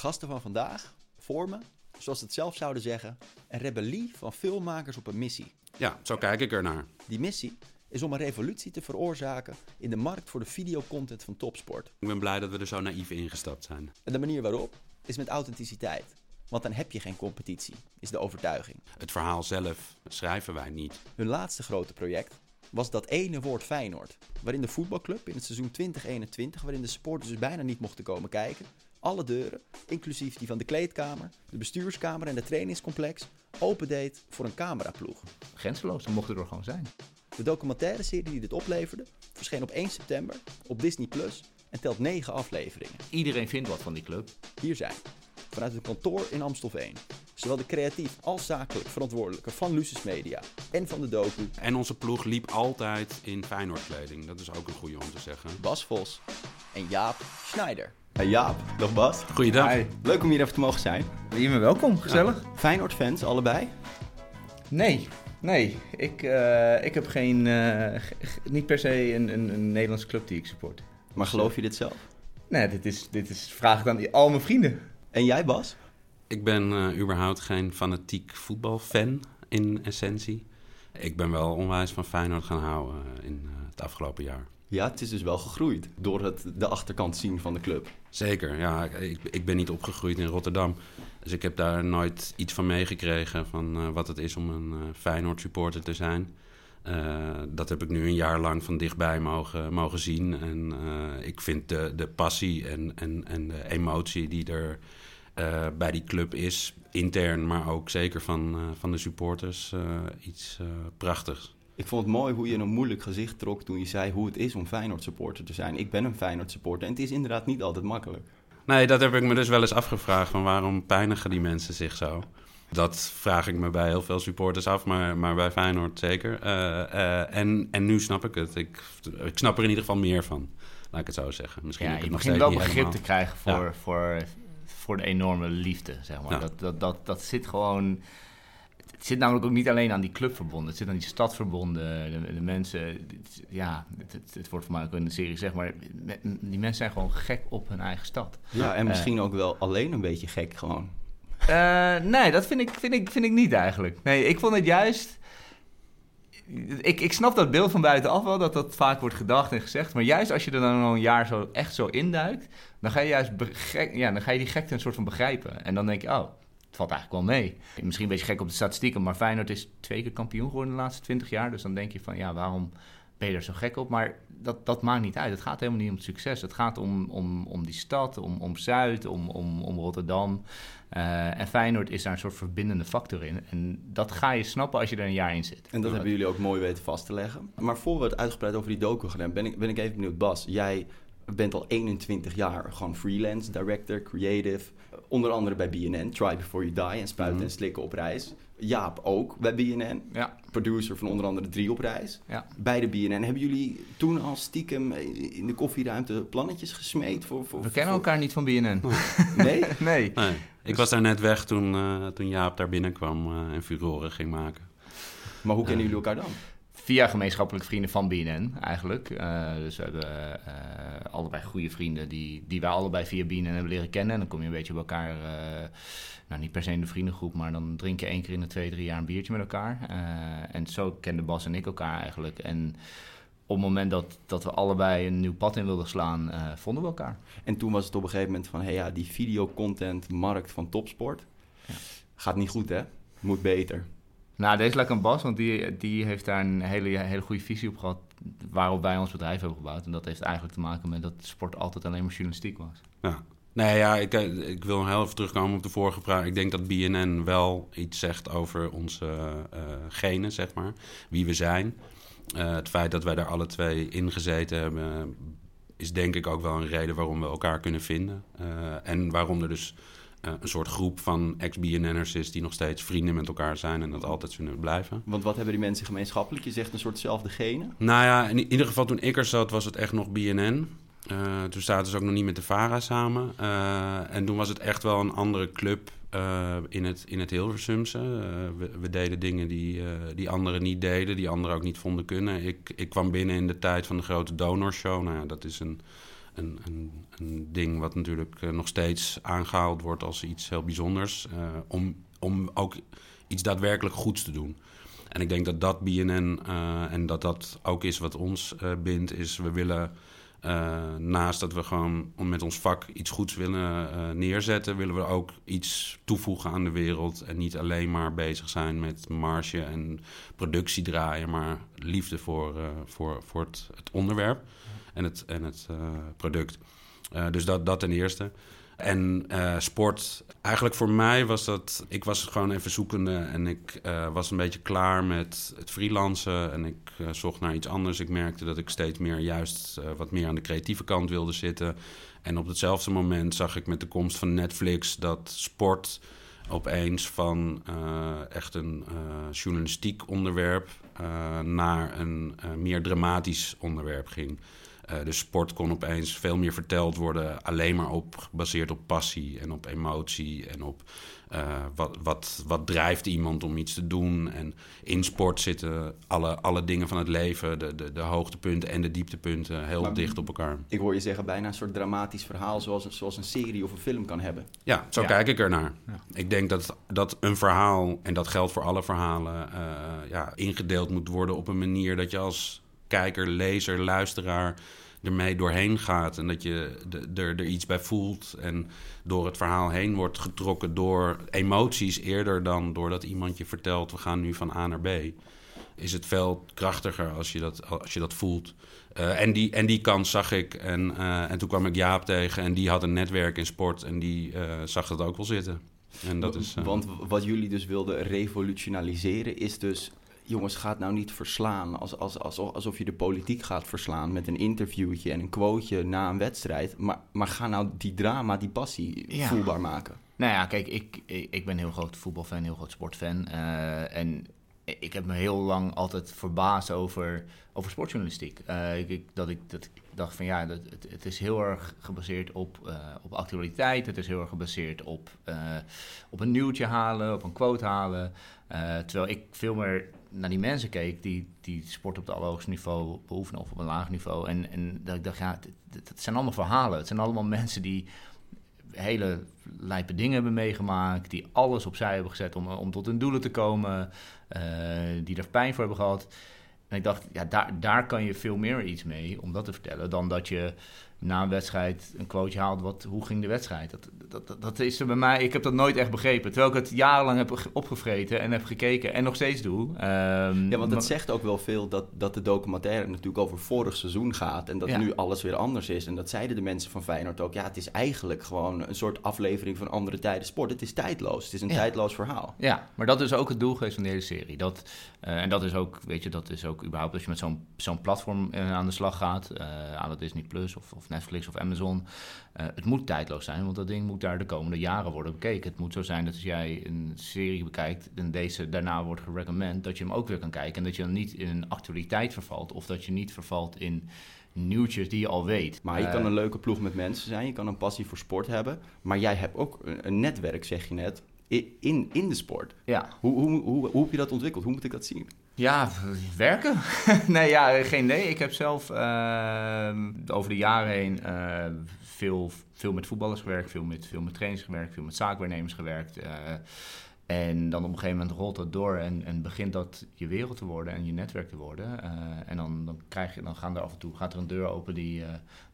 gasten van vandaag vormen, zoals ze het zelf zouden zeggen, een rebellie van filmmakers op een missie. Ja, zo kijk ik ernaar. Die missie is om een revolutie te veroorzaken in de markt voor de videocontent van topsport. Ik ben blij dat we er zo naïef ingestapt zijn. En de manier waarop is met authenticiteit. Want dan heb je geen competitie, is de overtuiging. Het verhaal zelf schrijven wij niet. Hun laatste grote project was dat ene woord Feyenoord. Waarin de voetbalclub in het seizoen 2021, waarin de supporters dus bijna niet mochten komen kijken, alle deuren, inclusief die van de kleedkamer, de bestuurskamer en de trainingscomplex, opendeed voor een cameraploeg. Grenzeloos, dan mochten we er gewoon zijn. De documentaire serie die dit opleverde verscheen op 1 september op Disney Plus en telt 9 afleveringen. Iedereen vindt wat van die club. Hier zijn, vanuit het kantoor in Amstelveen, zowel de creatief als zakelijk verantwoordelijke van Lucis Media en van de docu En onze ploeg liep altijd in Feyenoord-kleding. Dat is ook een goede om te zeggen. Bas Vos en Jaap Schneider. Hey Jaap, dag Bas. Goeiedag. Hi. Leuk om hier even te mogen zijn. Je bent welkom, gezellig. Feyenoord-fans, allebei? Nee, nee. Ik, eh, ik heb geen, eh, niet per se een, een, een Nederlandse club die ik support. Maar geloof je dit zelf? Nee, dit is, dit is vraag ik aan al mijn vrienden. En jij Bas? Ik ben eh, überhaupt geen fanatiek voetbalfan in essentie. Ik ben wel onwijs van Feyenoord gaan houden in eh, het afgelopen jaar. Ja, het is dus wel gegroeid door het de achterkant zien van de club. Zeker, ja. Ik, ik ben niet opgegroeid in Rotterdam. Dus ik heb daar nooit iets van meegekregen van eh, wat het is om een eh, Feyenoord supporter te zijn. Eh, dat heb ik nu een jaar lang van dichtbij mogen, mogen zien. En ik vind de, de passie en, en, en de emotie die er bij die club is, intern, maar ook zeker van, van de supporters, iets prachtigs. Ik vond het mooi hoe je een moeilijk gezicht trok toen je zei hoe het is om Feyenoord supporter te zijn. Ik ben een Feyenoord supporter en het is inderdaad niet altijd makkelijk. Nee, dat heb ik me dus wel eens afgevraagd. Van waarom pijnigen die mensen zich zo? Dat vraag ik me bij heel veel supporters af, maar, maar bij Feyenoord zeker. Eh, eh, en, en nu snap ik het. Ik, ik snap er in ieder geval meer van, laat ik het zo zeggen. Misschien Ja, heb ik je begint steeds wel niet begrip helemaal. te krijgen voor, Ja. voor, voor de enorme liefde, zeg maar. Ja. Dat, dat, dat, dat zit gewoon... Het zit namelijk ook niet alleen aan die club verbonden. Het zit aan die stad verbonden. De, de mensen... het- Ja, het, het, het wordt voor mij ook in de serie zeg maar... Die mensen zijn gewoon gek op hun eigen stad. Ja, en misschien ook wel alleen een beetje gek gewoon. Eh, nee, dat vind ik, vind, ik, vind ik niet eigenlijk. Nee, ik vond het juist... Ik, ik snap dat beeld van buitenaf wel, dat dat vaak wordt gedacht en gezegd. Maar juist als je er dan al een jaar zo echt zo induikt... dan ga je juist ja, dan ga je die gekte een soort van begrijpen. En dan denk je, oh, het valt eigenlijk wel mee. Misschien een beetje gek op de statistieken... maar Feyenoord is twee keer kampioen geworden de laatste twintig jaar. Dus dan denk je van, ja, waarom ben je er zo gek op? Maar dat, dat maakt niet uit. Het gaat helemaal niet om succes. Het gaat om, om, om die stad, om, om Zuid, om, om, om Rotterdam... Eh, en Feyenoord is daar een soort verbindende factor in. En dat ga je snappen als je er een jaar in zit. En dat hebben jullie ook mooi weten vast te leggen. Maar voor we het uitgebreid over die docu gaan hebben, ben ik, ben ik even benieuwd. Bas, jij bent al 21 jaar gewoon freelance, director, creative. Onder andere bij BNN, Try Before You Die en Spuiten Mhm. en Slikken op reis. Jaap ook bij BNN, Ja, producer van onder andere Drie op reis. ja. Bij de BNN. Hebben jullie toen al stiekem in de koffieruimte plannetjes gesmeed? Voor, voor, We kennen voor- elkaar niet van BNN. Nee? nee. Nee, ik was daar net weg toen, eh, toen Jaap daar binnenkwam eh, en furoren ging maken. Maar hoe kennen jullie elkaar dan? Via gemeenschappelijke vrienden van BNN eigenlijk. Eh, dus we hebben eh, allebei goede vrienden die, die wij allebei via BNN hebben leren kennen. En dan kom je een beetje bij elkaar, eh, nou niet per se in de vriendengroep, maar dan drink je één keer in de twee, drie jaar een biertje met elkaar. En zo kenden Bas en ik elkaar eigenlijk. En op het moment dat, dat we allebei een nieuw pad in wilden slaan, vonden we elkaar. En toen was het op een gegeven moment van, hé ja, die videocontent markt van topsport gaat niet goed hè? Moet beter. Nou, deze lijkt aan Bas, want die, die heeft daar een hele, hele goede visie op gehad. Waarop wij ons bedrijf hebben gebouwd. En dat heeft eigenlijk te maken met dat sport altijd alleen maar journalistiek was. Ja. Nee, ja, ik, eh, ik wil heel even terugkomen op de vorige vraag. Ik denk dat BNN wel iets zegt over onze eh genen, zeg maar. Wie we zijn. Eh, het feit dat wij daar alle twee in gezeten hebben... is denk ik ook wel een reden waarom we elkaar kunnen vinden. En waarom er dus eh, een soort groep van ex-BNN'ers is... die nog steeds vrienden met elkaar zijn en dat altijd zullen blijven. Want wat hebben die mensen gemeenschappelijk? Je zegt een soortzelfde genen. Nou ja, in ieder geval toen ik er zat was het echt nog BNN. Eh, toen zaten ze ook nog niet met de VARA samen. Eh, en toen was het echt wel een andere club in, het, in het Hilversumse. We, we deden dingen die, die anderen niet deden, die anderen ook niet vonden kunnen. Ik, ik kwam binnen in de tijd van de grote donorshow. Nou ja, dat is een, een, een, een ding wat natuurlijk nog steeds aangehaald wordt als iets heel bijzonders. om, om ook iets daadwerkelijk goeds te doen. En ik denk dat dat BNN en dat dat ook is wat ons bindt, is we willen naast dat we gewoon met ons vak iets goeds willen neerzetten, willen we ook iets toevoegen aan de wereld. En niet alleen maar bezig zijn met marge en productie draaien, maar liefde voor, voor, voor het, het, onderwerp en het, en het product. dus dat, dat ten eerste. En uh, sport, eigenlijk voor mij was dat... Ik was gewoon even zoekende en ik was een beetje klaar met het freelancen. En ik zocht naar iets anders. Ik merkte dat ik steeds meer juist wat meer aan de creatieve kant wilde zitten. En op hetzelfde moment zag ik met de komst van Netflix dat sport opeens van echt een journalistiek onderwerp naar een meer dramatisch onderwerp ging. Dus sport kon opeens veel meer verteld worden, alleen maar op, gebaseerd op passie en op emotie en op uh, wat, wat, wat drijft iemand om iets te doen. En in sport zitten alle, alle dingen van het leven, de, de, de hoogtepunten en de dieptepunten, heel dicht op elkaar. Ik hoor je zeggen, bijna een soort dramatisch verhaal zoals, zoals een serie of een film kan hebben. Ja, zo kijk ik ernaar. Ja. Ik denk dat, dat een verhaal, en dat geldt voor alle verhalen, uh, ja, ingedeeld moet worden op een manier dat je als kijker, lezer, luisteraar ermee doorheen gaat. En dat je er, er iets bij voelt. En door het verhaal heen wordt getrokken door emoties eerder dan doordat iemand je vertelt: we gaan nu van A naar B. Is het veel krachtiger als je dat, als je dat voelt. Uh, en, die, en die kans zag ik. En, uh, en toen kwam ik Jaap tegen. En die had een netwerk in sport. En die uh, zag dat ook wel zitten. En dat is, Want wat jullie dus wilden revolutionaliseren is dus jongens, gaat nou niet verslaan als, als, als, alsof je de politiek gaat verslaan met een interviewtje en een quoteje na een wedstrijd. Maar, maar ga nou die drama, die passie voelbaar maken. Nou ja, kijk, ik, ik ben heel groot voetbalfan, heel groot sportfan. Uh, en ik heb me heel lang altijd verbaasd over, over sportjournalistiek. Uh, ik, dat, ik, dat ik dacht van ja, dat, het, het is heel erg gebaseerd op, uh, op actualiteit. Het is heel erg gebaseerd op, op een nieuwtje halen, op een quote halen. terwijl ik veel meer naar die mensen keek die, die sport op het allerhoogste niveau beoefenen of op een laag niveau. En, en dat ik dacht, ja, het, zijn allemaal verhalen. Het zijn allemaal mensen die hele lijpe dingen hebben meegemaakt, die alles opzij hebben gezet om, om tot hun doelen te komen, uh, die er pijn voor hebben gehad. En ik dacht, ja, daar, daar kan je veel meer iets mee om dat te vertellen dan dat je na een wedstrijd een quoteje haalt. Wat, hoe ging de wedstrijd? Dat, dat, dat, is er bij mij. Ik heb dat nooit echt begrepen. Terwijl ik het jarenlang heb opgevreten en heb gekeken en nog steeds doe. Um, ja, want het zegt ook wel veel dat, dat de documentaire natuurlijk over vorig seizoen gaat. En dat nu alles weer anders is. En dat zeiden de mensen van Feyenoord ook. Ja, het is eigenlijk gewoon een soort aflevering van andere tijden sport. Het is tijdloos. Het is een tijdloos verhaal. Ja, maar dat is ook het doel geweest van de hele serie. Dat, uh, en dat is ook, weet je, dat is ook überhaupt als je met zo'n zo'n platform uh, aan de slag gaat. Uh, aan het Disney Plus of, of Netflix of Amazon. Uh, het moet tijdloos zijn, want dat ding moet daar de komende jaren worden bekeken. Het moet zo zijn dat als jij een serie bekijkt en deze daarna wordt gerecommend, dat je hem ook weer kan kijken. En dat je dan niet in een actualiteit vervalt of dat je niet vervalt in nieuwtjes die je al weet. Maar je kan een leuke ploeg met mensen zijn, je kan een passie voor sport hebben, maar jij hebt ook een netwerk, zeg je net, in, in de sport. Ja. Hoe, hoe, hoe, hoe heb je dat ontwikkeld? Hoe moet ik dat zien? Ja, werken. nee, ja, geen nee. Ik heb zelf uh, over de jaren heen uh, veel, veel met voetballers gewerkt, veel met, veel met trainers gewerkt, veel met zaakwaarnemers gewerkt. Uh, en dan op een gegeven moment rolt dat door en, en begint dat je wereld te worden en je netwerk te worden. Uh, en dan, dan, krijg je, dan gaan er af en toe gaat er een deur open die, uh,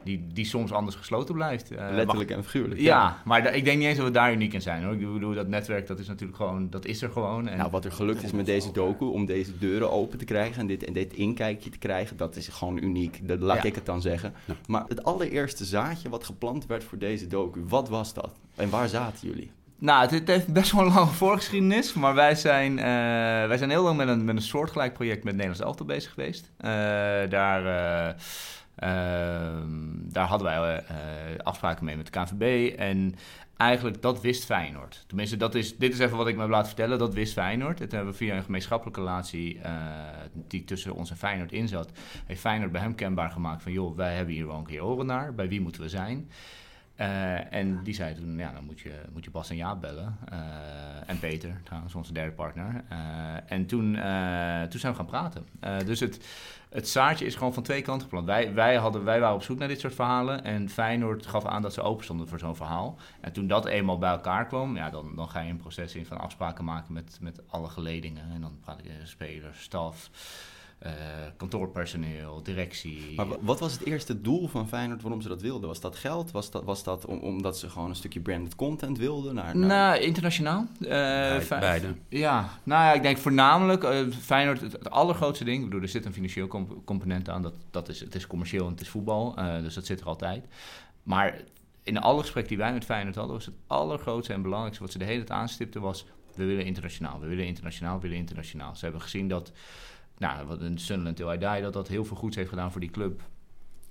die, die soms anders gesloten blijft. Uh, Letterlijk en figuurlijk. Ja, ja. maar ik denk niet eens dat we daar uniek in zijn. Hoor. Ik bedoel, dat netwerk dat is natuurlijk gewoon, dat is er gewoon. En nou, wat er gelukt is met deze docu, om deze deuren open te krijgen en dit, en dit inkijkje te krijgen, dat is gewoon uniek. Dat, laat ja. ik het dan zeggen. Ja. Maar het allereerste zaadje wat geplant werd voor deze docu, wat was dat? En waar zaten jullie? Nou, het, heeft best wel een lange voorgeschiedenis. Maar wij zijn, uh, wij zijn heel lang met een, met een soortgelijk project met Nederlands Elftal bezig geweest. Uh, daar, uh, daar hadden wij afspraken mee met de KNVB. En eigenlijk, dat wist Feyenoord. Tenminste, dat is, dit is even wat ik me heb laten vertellen. Dat wist Feyenoord. Dat hebben we via een gemeenschappelijke relatie die tussen ons en Feyenoord in zat. Heeft Feyenoord bij hem kenbaar gemaakt van... joh, wij hebben hier wel een keer oren naar. Bij wie moeten we zijn? Eh, en die zei toen, ja, dan moet je, moet je Bas en Jaap bellen. Eh, en Peter, trouwens, onze derde partner. Eh, en toen, toen zijn we gaan praten. Dus het, het zaadje is gewoon van twee kanten geplant. Wij, wij, hadden, wij waren op zoek naar dit soort verhalen. En Feyenoord gaf aan dat ze open stonden voor zo'n verhaal. En toen dat eenmaal bij elkaar kwam, ja, dan, dan ga je een proces in van afspraken maken met, met alle geledingen. En dan praat ik spelers, staf, uh, kantoorpersoneel, directie. Maar wat was het eerste doel van Feyenoord waarom ze dat wilden? Was dat geld? Was dat, was dat om, omdat ze gewoon een stukje branded content wilden? Naar, naar... Nou, internationaal. Uh, Bij, beide. Ja, nou ja, ik denk voornamelijk uh, Feyenoord, het, het, allergrootste ding. Ik bedoel, er zit een financieel comp component aan. Dat, dat is, het is commercieel en het is voetbal, uh, dus dat zit er altijd. Maar in alle gesprekken die wij met Feyenoord hadden, was het allergrootste en belangrijkste wat ze de hele tijd aanstipten was... we willen internationaal, we willen internationaal, we willen internationaal. Ze hebben gezien dat nou, wat een Sunderland Till I Die, dat dat heel veel goeds heeft gedaan voor die club.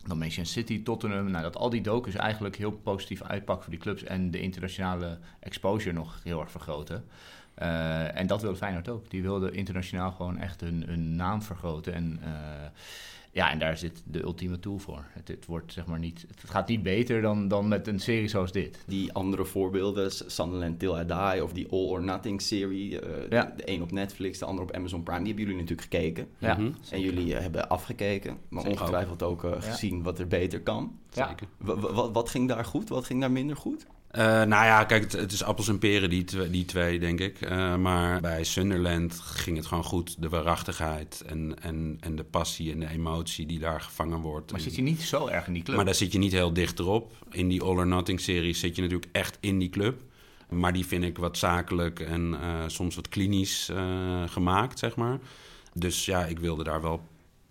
Dan Manchester City, Tottenham, nou, dat al die docus eigenlijk heel positief uitpakken voor die clubs en de internationale exposure nog heel erg vergroten. Uh, en dat wilde Feyenoord ook. Die wilde internationaal gewoon echt hun, naam vergroten. En uh, ja, en daar zit de ultieme tool voor. Het, het, wordt, zeg maar, niet, het gaat niet beter dan, dan met een serie zoals dit. Die andere voorbeelden, Sunderland Till I Die of die All or Nothing serie. Uh, ja. De, de een op Netflix, de ander op Amazon Prime. Die hebben jullie natuurlijk gekeken. Ja. -hmm. En jullie uh, hebben afgekeken. Maar Zeker ongetwijfeld ook, ja. gezien wat er beter kan. Zeker. Wat ging daar goed? Wat ging daar minder goed? Uh, nou ja, kijk, het, het, is appels en peren, die, twee, die twee denk ik. Uh, maar bij Sunderland ging het gewoon goed. De waarachtigheid en, en, en de passie en de emotie die daar gevangen wordt. Maar zit je niet zo erg in die club? Maar daar zit je niet heel dicht erop. In die All or Nothing serie zit je natuurlijk echt in die club. Maar die vind ik wat zakelijk en uh, soms wat klinisch gemaakt, zeg maar. Dus ja, ik wilde daar wel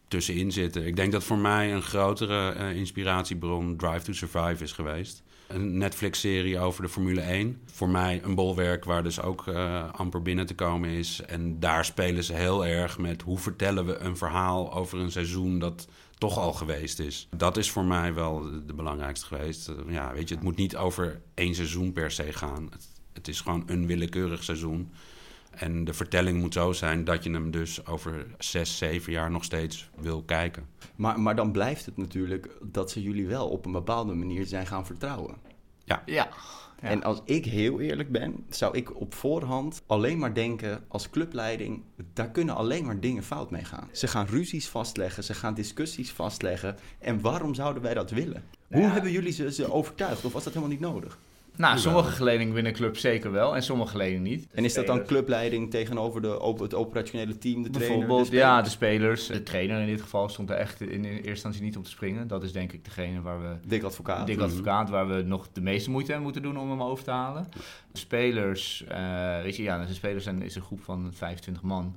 tussenin zitten. Ik denk dat voor mij een grotere inspiratiebron Drive to Survive is geweest een Netflix-serie over de Formule 1. Voor mij een bolwerk waar dus ook uh, amper binnen te komen is. En daar spelen ze heel erg met hoe vertellen we een verhaal over een seizoen dat toch al geweest is. Dat is voor mij wel de, belangrijkste geweest. Uh, ja, weet je, het moet niet over één seizoen per se gaan. Het is gewoon een willekeurig seizoen. En de vertelling moet zo zijn dat je hem dus over zes, zeven jaar nog steeds wil kijken. Maar, maar dan blijft het natuurlijk dat ze jullie wel op een bepaalde manier zijn gaan vertrouwen. Ja. ja. Ja. En als ik heel eerlijk ben, zou ik op voorhand alleen maar denken als clubleiding, daar kunnen alleen maar dingen fout mee gaan. Ze gaan ruzies vastleggen, ze gaan discussies vastleggen. En waarom zouden wij dat willen? Ja. Hoe hebben jullie ze, ze overtuigd of was dat helemaal niet nodig? Nou, sommige geledingen winnen club zeker wel en sommige geledingen niet. En is dat dan clubleiding tegenover de, het operationele team, de trainer? Bijvoorbeeld, de ja, de spelers. De trainer in dit geval stond er echt in eerste instantie niet om te springen. Dat is denk ik degene waar we... Dik advocaat. Dik advocaat, waar we nog de meeste moeite hebben moeten doen om hem over te halen. De spelers, uh, weet je, ja, de spelers zijn, is een groep van 25 man.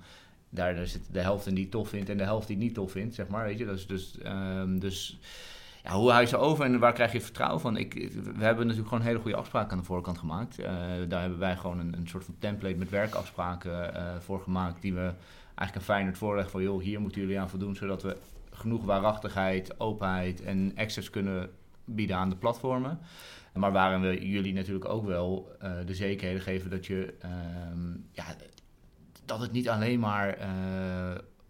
Daar, daar zit de helft die het tof vindt en de helft die het niet tof vindt, zeg maar, weet je. Dat is dus... Um, dus hoe hou je ze over en waar krijg je vertrouwen van? Ik, we hebben natuurlijk gewoon hele goede afspraken aan de voorkant gemaakt. Uh, daar hebben wij gewoon een, een soort van template met werkafspraken uh, voor gemaakt. Die we eigenlijk een Feyenoord voorleggen van... joh, hier moeten jullie aan voldoen... zodat we genoeg waarachtigheid, openheid en access kunnen bieden aan de platformen. Maar waarin we jullie natuurlijk ook wel uh, de zekerheden geven dat je... ja, dat het niet alleen maar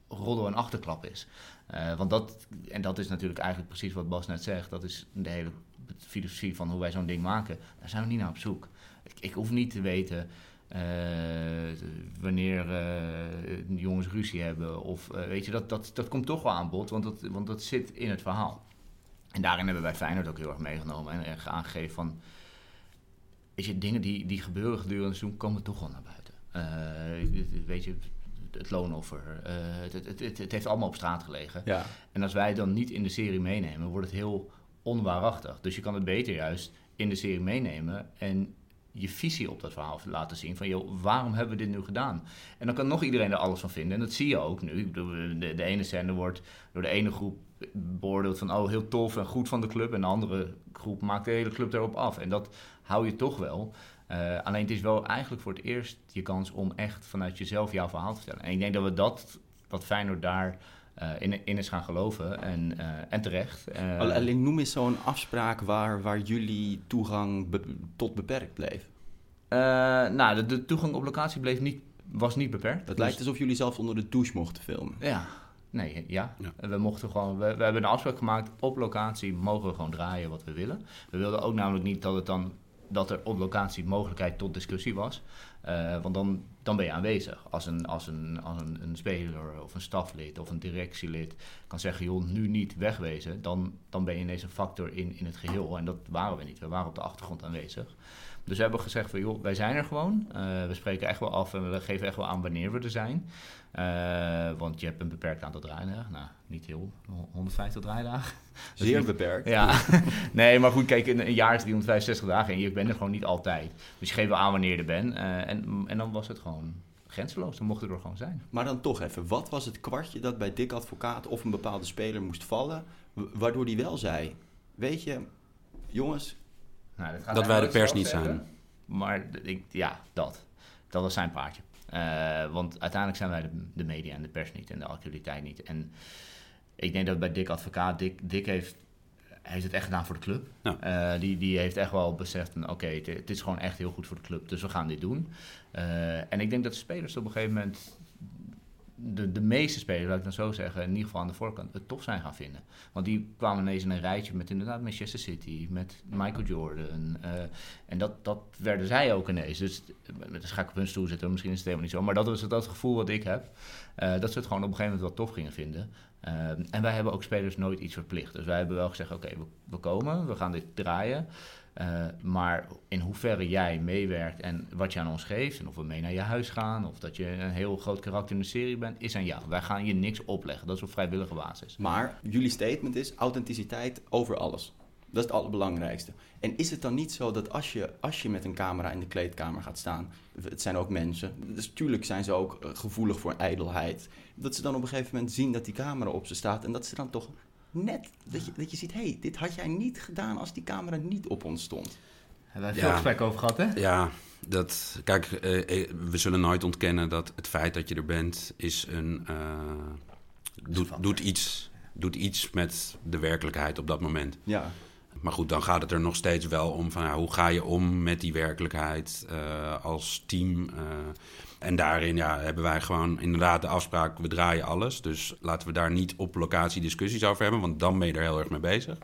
roddel en achterklap is. Uh, want dat, en dat is natuurlijk eigenlijk precies wat Bas net zegt. Dat is de hele filosofie van hoe wij zo'n ding maken. Daar zijn we niet naar op zoek. Ik, ik hoef niet te weten uh, wanneer uh, jongens ruzie hebben. Of weet je, dat, dat, dat komt toch wel aan bod. Want dat, want dat zit in het verhaal. En daarin hebben wij Feyenoord ook heel erg meegenomen. En aangegeven van... Weet je, dingen die, die gebeuren gedurende seizoen komen toch wel naar buiten. weet je, het loonoffer. Uh, het, het, het, het, heeft allemaal op straat gelegen. Ja. En als wij dan niet in de serie meenemen, wordt het heel onwaarachtig. Dus je kan het beter juist in de serie meenemen en je visie op dat verhaal laten zien. Van, joh, waarom hebben we dit nu gedaan? En dan kan nog iedereen er alles van vinden. En dat zie je ook nu. De, de ene zender wordt door de ene groep beoordeeld van... oh, heel tof en goed van de club. En de andere groep maakt de hele club erop af. En dat hou je toch wel. Uh, alleen het is wel eigenlijk voor het eerst je kans om echt vanuit jezelf jouw verhaal te vertellen. En ik denk dat we dat, wat Feyenoord daar uh, in, in is gaan geloven en, uh, en terecht. Alleen noem eens zo'n afspraak waar, waar jullie toegang be tot beperkt bleef. nou, de, de, toegang op locatie bleef niet, was niet beperkt. Het dus... lijkt alsof jullie zelf onder de douche mochten filmen. Ja, Nee, ja. Ja. We mochten gewoon, we, we hebben een afspraak gemaakt, op locatie mogen we gewoon draaien wat we willen. We wilden ook namelijk niet dat het dan dat er op locatie mogelijkheid tot discussie was. Eh, want dan, dan ben je aanwezig. Als, een, als, een, als een, een speler of een staflid of een directielid kan zeggen, joh, nu niet wegwezen, dan, dan ben je ineens een factor in, in het geheel. En dat waren we niet. We waren op de achtergrond aanwezig. Dus we hebben gezegd van, joh, wij zijn er gewoon. Eh, we spreken echt wel af en we geven echt wel aan wanneer we er zijn. Eh, want je hebt een beperkt aantal draaidagen. Nou, niet heel, 150 draaidagen. Zeer niet- beperkt. Ja, nee, maar goed, kijk, een, een jaar is 365 dagen en je bent er gewoon niet altijd. Dus je geeft wel aan wanneer je er bent. eh, en, en dan was het gewoon grenzeloos. Dan mochten we er gewoon zijn. Maar dan toch even, wat was het kwartje dat bij Dick Advocaat of een bepaalde speler moest vallen, wa- waardoor die wel zei, weet je, jongens, Nou, gaat Dat hij wij de pers niet zijn. Maar ik, ja, dat. Dat was zijn paardje. Eh, want uiteindelijk zijn wij de, de media en de pers niet en de actualiteit niet. En ik denk dat bij Dick Advocaat, Dick, Dick heeft, heeft het echt gedaan voor de club. Ja. Eh, die, die heeft echt wel beseft, oké, het, het is gewoon echt heel goed voor de club, dus we gaan dit doen. Eh, en ik denk dat de spelers op een gegeven moment, de, de meeste spelers, laat ik dan zo zeggen, in ieder geval aan de voorkant, het tof zijn gaan vinden. Want die kwamen ineens in een rijtje met inderdaad Manchester City, met Michael Jordan. eh, en dat, dat werden zij ook ineens. Dus dus ga ik op hun stoel zitten, misschien is het helemaal niet zo. Maar dat is het, dat gevoel wat ik heb. dat ze het gewoon op een gegeven moment wel tof gingen vinden. Eh, en wij hebben ook spelers nooit iets verplicht. Dus wij hebben wel gezegd, oké, we, we komen, we gaan dit draaien. Eh, maar in hoeverre jij meewerkt en wat je aan ons geeft... en of we mee naar je huis gaan... of dat je een heel groot karakter in de serie bent... is aan jou. Wij gaan je niks opleggen. Dat is op vrijwillige basis. maar jullie statement is authenticiteit over alles. Dat is het allerbelangrijkste. En is het dan niet zo dat als je, als je met een camera in de kleedkamer gaat staan, het zijn ook mensen, dus tuurlijk zijn ze ook eh, gevoelig voor ijdelheid, dat ze dan op een gegeven moment zien dat die camera op ze staat en dat ze dan toch net, dat je, dat je ziet, hé, hey, dit had jij niet gedaan als die camera niet op ons stond. Hebben wij Ja. veel gesprek over gehad, hè? Ja, dat, kijk, eh, eh, we zullen nooit ontkennen dat het feit dat je er bent, is een, eh, doet, doet, iets, doet iets met de werkelijkheid op dat moment. Ja, Maar goed, dan gaat het er nog steeds wel om van ja, hoe ga je om met die werkelijkheid eh, als team. En daarin ja, hebben wij gewoon inderdaad de afspraak, we draaien alles. Dus laten we daar niet op locatie discussies over hebben, want dan ben je er heel erg mee bezig.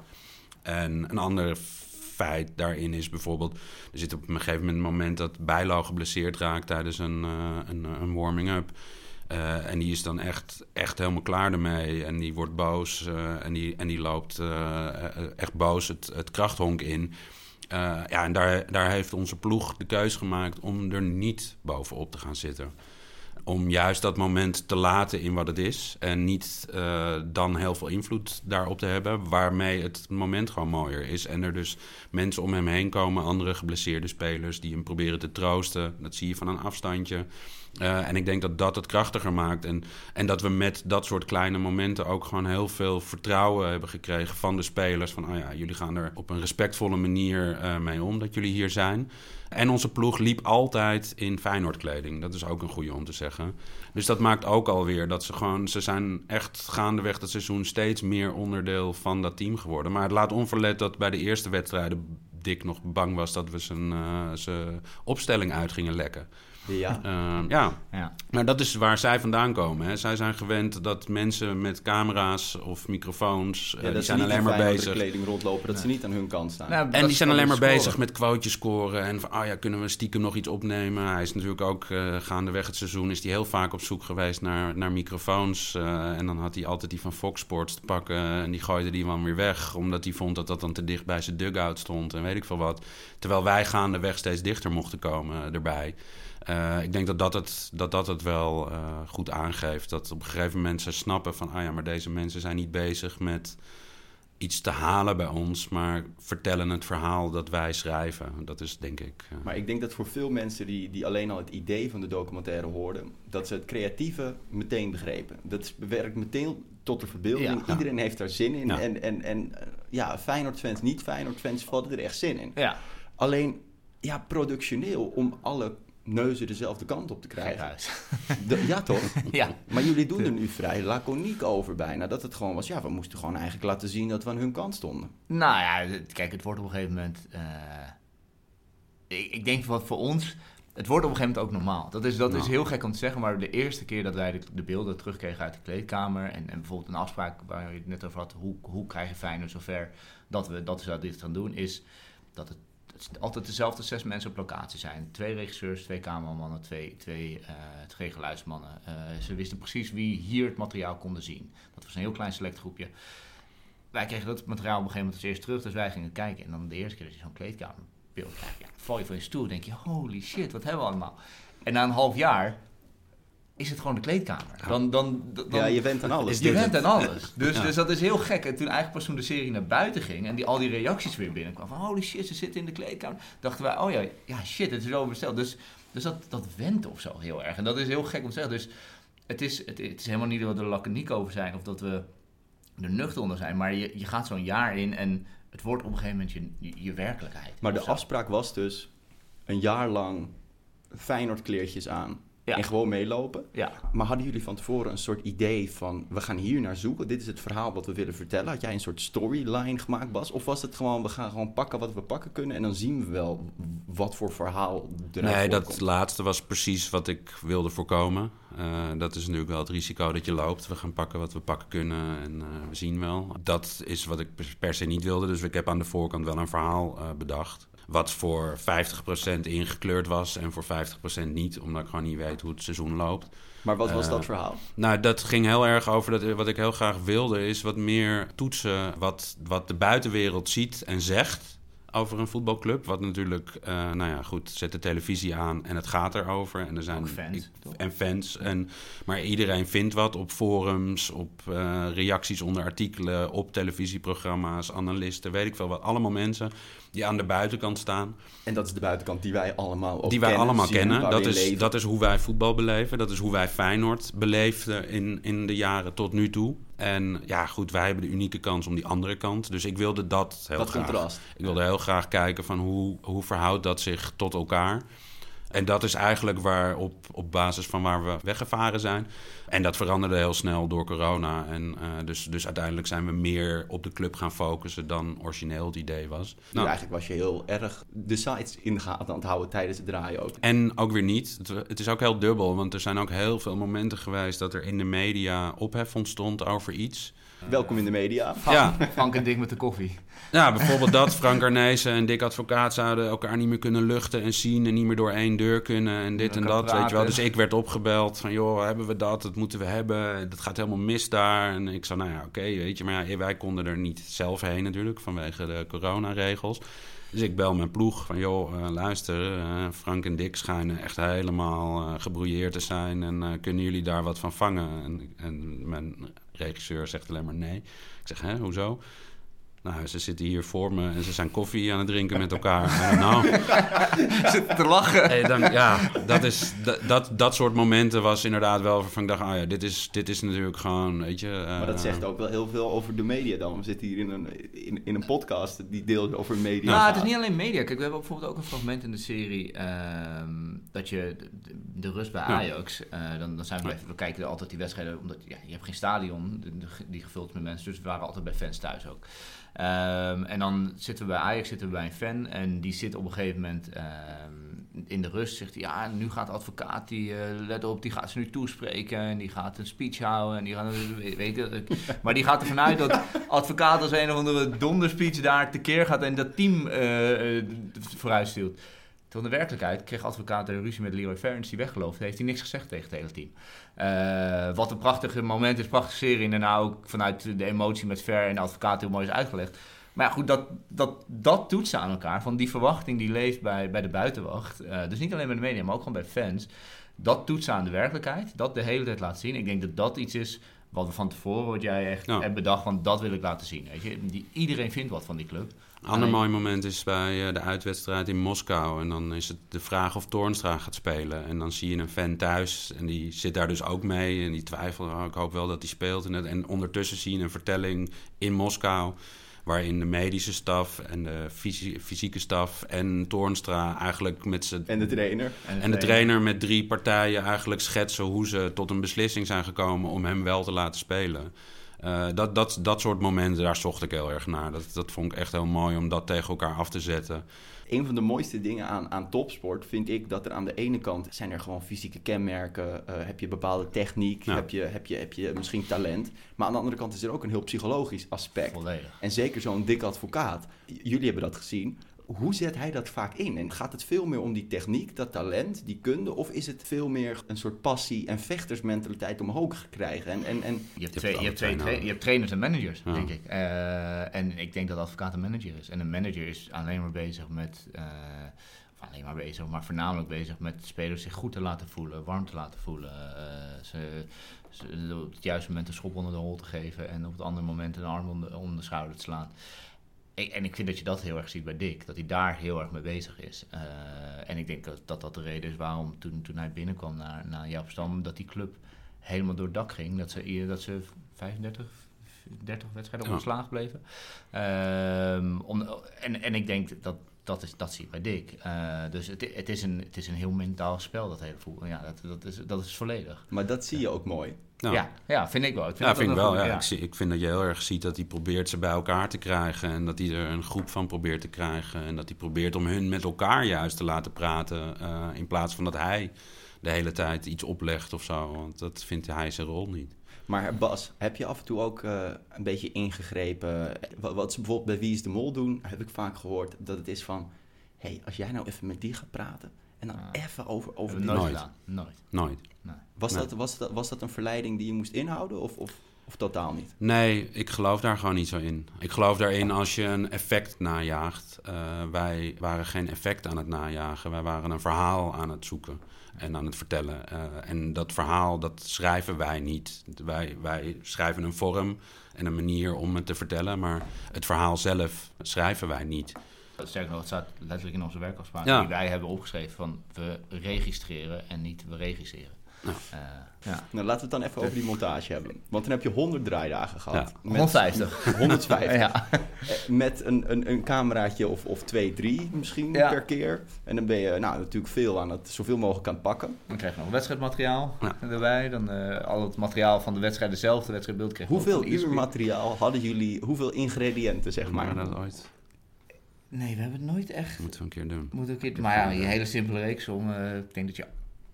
En een ander feit daarin is bijvoorbeeld... er zit op een gegeven moment een moment dat Bijlo geblesseerd raakt tijdens een, eh, een, een warming-up. Eh, en die is dan echt, echt helemaal klaar ermee. En die wordt boos eh, en, die, en die loopt echt boos het, het krachthonk in. Eh, ja, en daar, daar heeft onze ploeg de keus gemaakt om er niet bovenop te gaan zitten. Om juist dat moment te laten in wat het is. En niet eh, dan heel veel invloed daarop te hebben. Waarmee het moment gewoon mooier is. En er dus mensen om hem heen komen. Andere geblesseerde spelers die hem proberen te troosten. Dat zie je van een afstandje. Eh, en ik denk dat dat het krachtiger maakt. En, en dat we met dat soort kleine momenten ook gewoon heel veel vertrouwen hebben gekregen van de spelers. Van, oh ja, jullie gaan er op een respectvolle manier eh, mee om dat jullie hier zijn. En onze ploeg liep altijd in Feyenoord-kleding. Dat is ook een goede om te zeggen. Dus dat maakt ook alweer dat ze gewoon... Ze zijn echt gaandeweg dat seizoen steeds meer onderdeel van dat team geworden. Maar het laat onverlet dat bij de eerste wedstrijden... Dick nog bang was dat we zijn, eh, zijn opstelling uit gingen lekken. Ja. Ehm, ja, Ja. maar dat is waar zij vandaan komen. Hè. Zij zijn gewend dat mensen met camera's of microfoons... eh, Ja, die zijn alleen maar bezig... kleding rondlopen, dat ze niet aan hun kant staan. Nou, En die zijn alleen maar scoren. bezig met quotejes scoren. En van, oh ja, kunnen we stiekem nog iets opnemen? Hij is natuurlijk ook eh, gaandeweg het seizoen... is hij heel vaak op zoek geweest naar, naar microfoons. eh, en dan had hij altijd die van Fox Sports te pakken. En die gooide die dan weer weg. Omdat hij vond dat dat dan te dicht bij zijn dugout stond. En weet ik veel wat. Terwijl wij gaandeweg steeds dichter mochten komen erbij. Eh, ik denk dat dat het, dat dat het wel eh, goed aangeeft. Dat op een gegeven moment ze snappen van... ah ja, maar deze mensen zijn niet bezig met iets te halen bij ons... maar vertellen het verhaal dat wij schrijven. Dat is denk ik... eh, Maar ik denk dat voor veel mensen die, die alleen al het idee van de documentaire hoorden, dat ze het creatieve meteen begrepen. Dat werkt meteen tot de verbeelding. Ja. Iedereen heeft daar zin in. Ja. En, en, en ja, Feyenoord-fans, niet Feyenoord-fans, hadden er echt zin in. Ja, Alleen, ja, productioneel, om alle neuzen dezelfde kant op te krijg krijgen. huis. De- ja, toch? ja. Maar jullie doen er nu vrij laconiek over bijna. Dat het gewoon was, ja, we moesten gewoon eigenlijk laten zien dat we aan hun kant stonden. Nou ja, kijk, het wordt op een gegeven moment. eh, ik, ik denk wat voor ons. het wordt op een gegeven moment ook normaal. Dat is, dat is Nou. heel gek om te zeggen, maar de eerste keer dat wij de, de beelden terugkregen uit de kleedkamer... En, en bijvoorbeeld een afspraak waar je het net over had... hoe, hoe krijg je Feyenoord zover dat we, dat zo dit gaan doen... is dat het, altijd dezelfde zes mensen op locatie zijn. Twee regisseurs, twee cameramannen, twee, twee, eh, twee geluidsmannen. Eh, ze wisten precies wie hier het materiaal konden zien. Dat was een heel klein select groepje. Wij kregen dat materiaal op een gegeven moment als eerst terug, dus wij gingen kijken. En dan de eerste keer dat je zo'n kleedkamerbeeld krijgt, ja, val je van je stoel, denk je, holy shit, wat hebben we allemaal? En na een half jaar is het gewoon de kleedkamer. Dan, dan, dan, Ja, je went aan alles. je bent het- aan alles. Dus, Ja. dus dat is heel gek. En toen eigenlijk pas toen de serie naar buiten ging en die, al die reacties weer binnenkwamen van holy shit, ze zitten in de kleedkamer. Dachten wij, oh ja, ja shit, het is zo besteld. Dus, dus dat, dat went of zo heel erg. En dat is heel gek om te zeggen. Dus het is, het, het is helemaal niet dat we er laconiek over zijn of dat we er nuchter onder zijn. Maar je, je gaat zo'n jaar in en het wordt op een gegeven moment je, je, je werkelijkheid. Maar de zo. afspraak was dus een jaar lang Feyenoord kleertjes aan Ja. en gewoon meelopen. Ja. Maar hadden jullie van tevoren een soort idee van... we gaan hier naar zoeken, dit is het verhaal wat we willen vertellen? Had jij een soort storyline gemaakt, Bas? Of was het gewoon, we gaan gewoon pakken wat we pakken kunnen... en dan zien we wel wat voor verhaal eruit Nee, dat laatste was precies wat ik wilde voorkomen. Eh, dat is natuurlijk wel het risico dat je loopt. We gaan pakken wat we pakken kunnen en eh, we zien wel. Dat is wat ik per- per se niet wilde. Dus ik heb aan de voorkant wel een verhaal eh, bedacht. Wat voor 50% ingekleurd was en voor 50% niet. Omdat ik gewoon niet weet hoe het seizoen loopt. Maar wat was Eh, dat verhaal? Nou, dat ging heel erg over dat wat ik heel graag wilde, is wat meer toetsen wat, wat de buitenwereld ziet en zegt over een voetbalclub. Wat natuurlijk, eh, nou ja, goed, zet de televisie aan en het gaat erover. En er zijn Ook fans, ik- en fans. En, maar iedereen vindt wat op forums, op eh, reacties onder artikelen, op televisieprogramma's, analisten, weet ik veel wat. Allemaal mensen die aan de buitenkant staan. En dat is de buitenkant die wij allemaal ook Die wij kennen, allemaal zien, kennen. Dat is, leven. dat is hoe wij voetbal beleven. Dat is hoe wij Feyenoord beleefden in, in de jaren tot nu toe. En ja, goed, wij hebben de unieke kans om die andere kant. Dus ik wilde dat heel dat graag. contrast. Ik wilde heel graag kijken van hoe, hoe verhoudt dat zich tot elkaar. En dat is eigenlijk waar op, op basis van waar we weggevaren zijn. En dat veranderde heel snel door corona. En eh, dus, dus uiteindelijk zijn we meer op de club gaan focussen dan origineel het idee was. Dus Nou, eigenlijk was je heel erg de sites in de gaten aan het houden tijdens het draaien ook. En ook weer niet. Het, het is ook heel dubbel, want er zijn ook heel veel momenten geweest dat er in de media ophef ontstond over iets. Welkom in de media. Ja, Frank en Dick met de koffie. ja, bijvoorbeeld dat Frank Arnezen en Dick Advocaat zouden elkaar niet meer kunnen luchten en zien en niet meer door één deur kunnen en dit en dat, weet je wel. Dus ik werd opgebeld van, joh, hebben we dat? Dat moeten we hebben. Dat gaat helemaal mis daar. En ik zei, nou ja, oké, weet je. Maar ja, wij konden er niet zelf heen natuurlijk, vanwege de coronaregels. Dus ik bel mijn ploeg van, joh, eh, luister, eh, Frank en Dick schijnen echt helemaal eh gebrouilleerd te zijn. En eh, kunnen jullie daar wat van vangen? En, en mijn regisseur zegt alleen maar nee. Ik zeg, hè, hoezo? Nou, ze zitten hier voor me en ze zijn koffie aan het drinken met elkaar. nou, Zit te lachen. Hey, dan, ja, dat, is, dat, dat, dat soort momenten was inderdaad wel waarvan ik dacht, ah ja, dit is, dit is natuurlijk gewoon, weet je... eh, Maar dat zegt ook wel heel veel over de media dan. We zitten hier in een, in, in een podcast die deelt over media. Nou, het is niet alleen media. Kijk, we hebben bijvoorbeeld ook een fragment in de serie ehm, dat je de, rust bij Ja. Ajax, eh, dan, dan zijn we, we kijken er altijd die wedstrijden, omdat ja, je hebt geen stadion die gevuld is met mensen, dus we waren altijd bij fans thuis ook. Ehm, en dan zitten we bij Ajax, zitten we bij een fan en die zit op een gegeven moment ehm, in de rust, zegt hij, ja, nu gaat de advocaat, die, eh, let op, die gaat ze nu toespreken en die gaat een speech houden en die gaat, weet, weet maar die gaat ervan uit dat advocaat als een of andere donderspeech daar tekeer gaat en dat team eh, eh, vooruit stuurt. Terwijl in de werkelijkheid kreeg advocaat een ruzie met Leroy Ferns die weggeloofd. Heeft hij niks gezegd tegen het hele team. Eh, wat een prachtige moment is, prachtige serie. En daarna ook vanuit de emotie met Fer en de advocaat heel mooi is uitgelegd. Maar ja, goed, dat, dat, dat toetsen aan elkaar. Van die verwachting die leeft bij, bij de buitenwacht. eh, dus niet alleen bij de media, maar ook gewoon bij fans. Dat toetsen aan de werkelijkheid. Dat de hele tijd laten zien. Ik denk dat dat iets is wat we van tevoren, wat jij echt Ja. hebt bedacht, van dat wil ik laten zien. Weet je? Die, iedereen vindt wat van die club. Een ander mooi moment is bij eh, de uitwedstrijd in Moskou. En dan is het de vraag of Toornstra gaat spelen. En dan zie je een fan thuis. En die zit daar dus ook mee. En die twijfelt, oh, ik hoop wel dat hij speelt. En, het- en ondertussen zie je een vertelling in Moskou. Waarin de medische staf en de fysi- fysieke staf en Toornstra eigenlijk met z'n En de trainer. En de trainer met drie partijen eigenlijk schetsen hoe ze tot een beslissing zijn gekomen om hem wel te laten spelen. Eh, dat, dat, dat soort momenten, daar zocht ik heel erg naar. Dat, dat vond ik echt heel mooi om dat tegen elkaar af te zetten. Een van de mooiste dingen aan, aan topsport vind ik dat er aan de ene kant zijn er gewoon fysieke kenmerken. eh, heb je bepaalde techniek, Ja. heb, je, heb, je, heb je misschien talent. Maar aan de andere kant is er ook een heel psychologisch aspect. Volledig. En zeker zo'n dik advocaat. J- Jullie hebben dat gezien. Hoe zet hij dat vaak in? En gaat het veel meer om die techniek, dat talent, die kunde? Of is het veel meer een soort passie en vechtersmentaliteit omhoog krijgen? En, en, en Je hebt, twee, je, hebt twee je hebt trainers en managers, Ja. denk ik. Eh, en ik denk dat advocaat een manager is. En een manager is alleen maar bezig met... eh, of alleen maar bezig, maar voornamelijk bezig met spelers zich goed te laten voelen, warm te laten voelen. eh, ze, ze op het juiste moment een schop onder de hol te geven en op het andere moment een arm om de, om de schouder te slaan. En ik vind dat je dat heel erg ziet bij Dick, dat hij daar heel erg mee bezig is. Eh, en ik denk dat, dat dat de reden is waarom toen, toen hij binnenkwam naar, naar Jaap Stam, dat die club helemaal door het dak ging. Dat ze, dat ze 35, 30 wedstrijden ongeslagen bleven. Ehm, om, en, en ik denk dat dat, is, dat zie ik bij Dick. Eh, dus het, het, is een, het is een heel mentaal spel, dat hele voetbal. Ja, dat, dat, is, dat is volledig. maar dat zie je ook mooi. Nou, Ja, ja, vind ik wel. Ik vind Ja, dat vind ik wel. goed- Ja. Ik, zie, ik vind dat je heel erg ziet dat hij probeert ze bij elkaar te krijgen. En dat hij er een groep van probeert te krijgen. En dat hij probeert om hun met elkaar juist te laten praten. eh, in plaats van dat hij de hele tijd iets oplegt of zo. Want dat vindt hij zijn rol niet. Maar Bas, heb je af en toe ook eh, een beetje ingegrepen? Wat, wat ze bijvoorbeeld bij Wie is de Mol doen, heb ik vaak gehoord dat het is van... hé, hey, als jij nou even met die gaat praten en dan Ah. even over, over die... nooit Nooit. Nooit. Was, Nee. dat, was, dat, was dat een verleiding die je moest inhouden of, of, of totaal niet? Nee, ik geloof daar gewoon niet zo in. Ik geloof daarin als je een effect najaagt. Eh, wij waren geen effect aan het najagen. Wij waren een verhaal aan het zoeken en aan het vertellen. Eh, en dat verhaal, dat schrijven wij niet. Wij, wij schrijven een vorm en een manier om het te vertellen. Maar het verhaal zelf schrijven wij niet. Sterker nog, het staat letterlijk in onze werkafspraak Ja. die wij hebben opgeschreven van we registreren en niet we regisseren. Ja. Eh, ja. Nou, laten we het dan even over die montage hebben. Want dan heb je 100 draaidagen gehad. Ja. Met- 150. 150. Ja. Eh, Met een, een, een cameraatje of, of twee, drie misschien Ja. per keer. En dan ben je nou, natuurlijk veel aan het, zoveel mogelijk aan het pakken. Dan krijg je nog wedstrijdmateriaal Ja. erbij. Dan eh, al het materiaal van de wedstrijden zelf, de wedstrijdbeeld krijg je Hoeveel uur materiaal hadden jullie, hoeveel ingrediënten zeg maar? Dat ooit Nee, we hebben het nooit echt. moeten we een keer doen. Moet ook een- maar ja, je hele simpele reeks om. eh, ik denk dat je